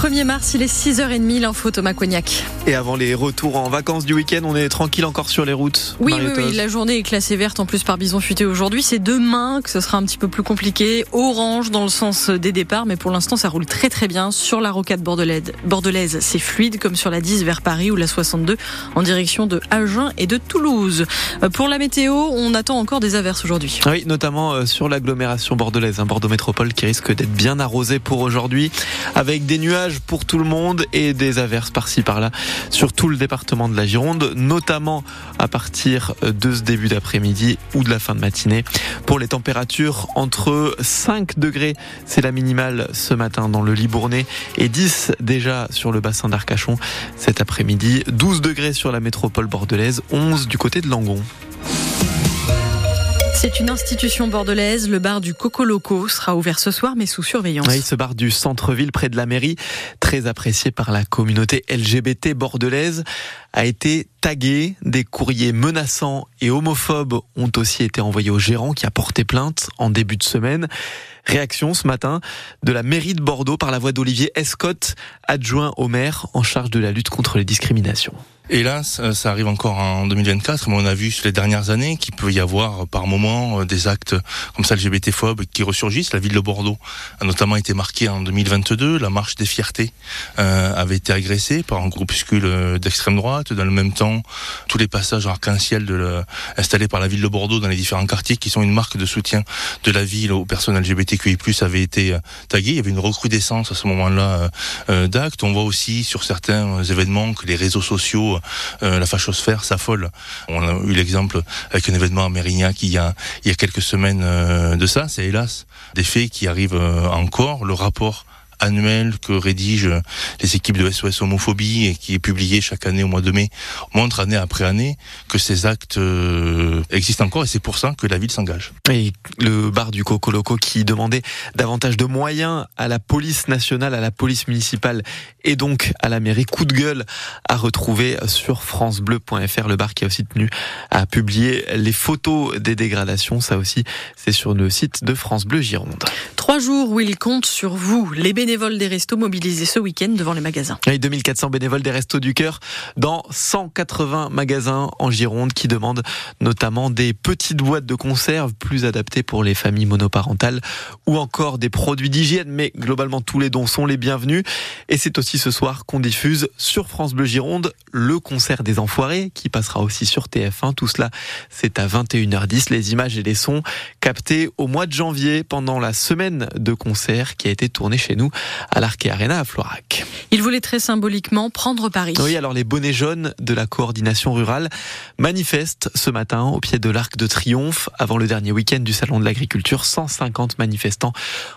1er mars, il est 6h30, l'info Thomas Cognac. Et avant les retours en vacances du week-end, on est tranquille encore sur les routes. Oui, oui, oui, la journée est classée verte en plus par Bison Futé aujourd'hui. C'est demain que ce sera un petit peu plus compliqué. Orange dans le sens des départs, mais pour l'instant, ça roule très très bien. Sur la rocade bordelaise, bordelaise c'est fluide, comme sur la 10 vers Paris ou la 62 en direction de Agen et de Toulouse. Euh, pour la météo, on attend encore des averses aujourd'hui. Oui, notamment euh, sur l'agglomération bordelaise, un Bordeaux Métropole qui risque d'être bien arrosé pour aujourd'hui, avec des nuages pour tout le monde et des averses par-ci par-là sur tout le département de la Gironde, notamment à partir de ce début d'après-midi ou de la fin de matinée. Pour les températures, entre 5 degrés, c'est la minimale ce matin dans le Libournais et 10 déjà sur le bassin d'Arcachon cet après-midi, 12 degrés sur la métropole bordelaise, 11 du côté de Langon. C'est une institution bordelaise. Le bar du Coco Loco sera ouvert ce soir, mais sous surveillance. Oui, ce bar du centre-ville près de la mairie, très apprécié par la communauté LGBT bordelaise, a été tagué. Des courriers menaçants et homophobes ont aussi été envoyés au gérant qui a porté plainte en début de semaine. Réaction ce matin de la mairie de Bordeaux par la voix d'Olivier Escott, adjoint au maire en charge de la lutte contre les discriminations. Hélas, ça arrive encore en 2024, mais on a vu sur les dernières années qu'il peut y avoir par moment des actes comme ça LGBT-phobes qui ressurgissent. La ville de Bordeaux a notamment été marquée en 2022. La marche des fiertés euh, avait été agressée par un groupuscule euh, d'extrême droite. Dans le même temps, tous les passages arc-en-ciel installés par la ville de Bordeaux dans les différents quartiers qui sont une marque de soutien de la ville aux personnes LGBTQI+, avaient été euh, tagués. Il y avait une recrudescence à ce moment-là d'actes. On voit aussi sur certains événements que les réseaux sociaux euh, la fachosphère s'affole. On a eu l'exemple avec un événement à Mérignac il y a, il y a quelques semaines euh, de ça. C'est hélas des faits qui arrivent euh, encore. Le rapport annuel que rédigent les équipes de SOS Homophobie et qui est publié chaque année au mois de mai montre année après année que ces actes euh, existent encore et c'est pour ça que la ville s'engage. Et le bar du Coco Loco qui demandait davantage de moyens à la police nationale, à la police municipale et donc à la mairie. Coup de gueule à retrouver sur francebleu.fr. Le bar qui a aussi tenu à publier les photos des dégradations. Ça aussi, c'est sur le site de France Bleu Gironde. Trois jours où il compte sur vous, les bénévoles des restos mobilisés ce week-end devant les magasins. Oui, 2400 bénévoles des restos du cœur dans 180 magasins en Gironde qui demandent notamment des petites boîtes de conserve plus adaptées pour les familles monoparentales ou encore des produits d'hygiène. Mais globalement, tous les dons sont les bienvenus. Et c'est aussi ce soir qu'on diffuse sur France Bleu Gironde le concert des Enfoirés qui passera aussi sur TF1. Tout cela, c'est à 21h10. Les images et les sons captés au mois de janvier pendant la semaine de concert qui a été tournée chez nous à l'Arquet Arena à Floirac. Il voulait très symboliquement prendre Paris. Oui, alors les bonnets jaunes de la coordination rurale manifestent ce matin au pied de l'Arc de Triomphe avant le dernier week-end du Salon de l'Agriculture. 150 manifestants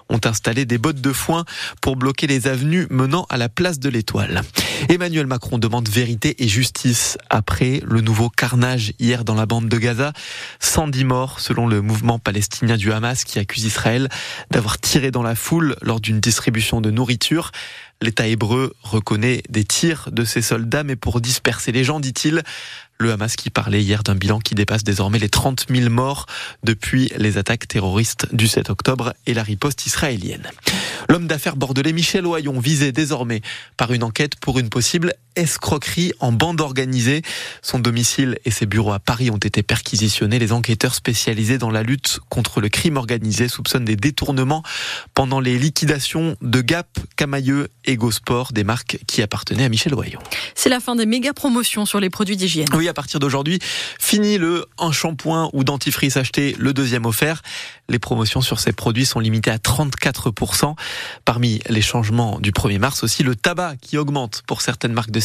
ont installé des bottes de foin pour bloquer les avenues menant à la place de l'Étoile. Emmanuel Macron demande vérité et justice après le nouveau carnage hier dans la bande de Gaza. 110 morts selon le mouvement palestinien du Hamas qui accuse Israël d'avoir tiré dans la foule lors d'une distribution de nourriture. L'État hébreu reconnaît des tirs de ses soldats, mais pour disperser les gens, dit-il. Le Hamas qui parlait hier d'un bilan qui dépasse désormais les 30 000 morts depuis les attaques terroristes du 7 octobre et la riposte israélienne. L'homme d'affaires bordelais Michel Oyon visé désormais par une enquête pour une possible escroquerie en bande organisée. Son domicile et ses bureaux à Paris ont été perquisitionnés. Les enquêteurs spécialisés dans la lutte contre le crime organisé soupçonnent des détournements pendant les liquidations de Gap, Camailleux et Gosport, des marques qui appartenaient à Michel Oyon. C'est la fin des méga promotions sur les produits d'hygiène. Oui, à partir d'aujourd'hui, fini le un shampoing ou dentifrice acheté, le deuxième offert. Les promotions sur ces produits sont limitées à 34%. Parmi les changements du 1er mars aussi, le tabac qui augmente pour certaines marques de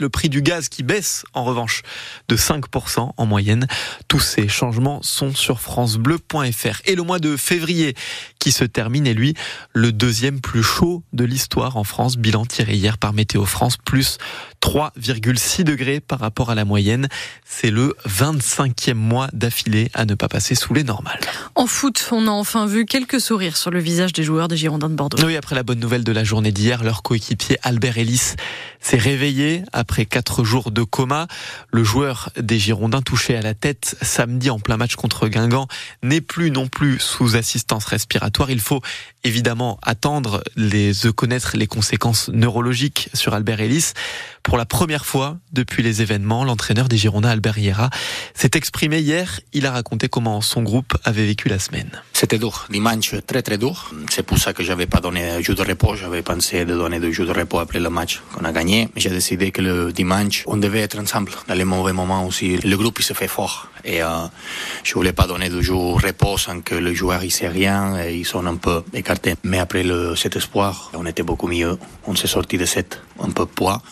le prix du gaz qui baisse en revanche de 5% en moyenne. Tous ces changements sont sur francebleu.fr. Et le mois de février qui se termine est lui le deuxième plus chaud de l'histoire en France. Bilan tiré hier par Météo France, plus 3,6 degrés par rapport à la moyenne. C'est le 25e mois d'affilée à ne pas passer sous les normales. En foot, on a enfin vu quelques sourires sur le visage des joueurs des Girondins de Bordeaux. Oui, après la bonne nouvelle de la journée d'hier, leur coéquipier Albert Ellis s'est réveillé après quatre jours de coma. Le joueur des Girondins touché à la tête samedi en plein match contre Guingamp n'est plus non plus sous assistance respiratoire. Il faut évidemment attendre les, de connaître les conséquences neurologiques sur Albert Ellis. Pour la première fois depuis les événements, l'entraîneur des Girondins, Albert Hiera, s'est exprimé hier. Il a raconté comment son groupe avait vécu la semaine. C'était dur, dimanche très très dur. C'est pour ça que j'avais pas donné jour de repos. J'avais pensé de donner deux jours de repos après le match qu'on a gagné. J'ai décidé que le dimanche, on devait être ensemble. Dans les mauvais moments aussi, le groupe il se fait fort. Et euh, je voulais pas donner de jours de repos sans que le joueur il sait rien et ils sont un peu écartés. Mais après le, cet espoir, on était beaucoup mieux. On s'est sorti de cette un peu poids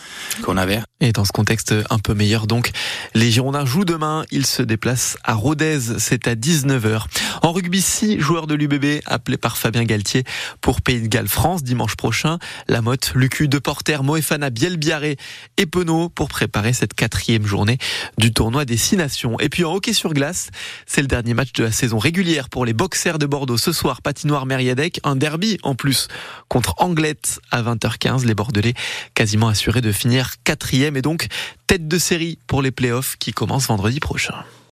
qu'on avait. Et dans ce contexte un peu meilleur donc, les Girondins jouent demain, ils se déplacent à Rodez, c'est à 19h. En rugby, six joueurs de l'UBB appelés par Fabien Galtier pour Pays de Galles France dimanche prochain. La Motte, Lucu, Deporter, Moefana, Bielbiaré et Penaud pour préparer cette quatrième journée du tournoi des Six Nations. Et puis en hockey sur glace, c'est le dernier match de la saison régulière pour les boxers de Bordeaux. Ce soir, patinoire Mériadec, un derby en plus contre Anglette à 20h15. Les Bordelais quasiment assurés de finir quatrième et donc tête de série pour les playoffs qui commencent vendredi prochain.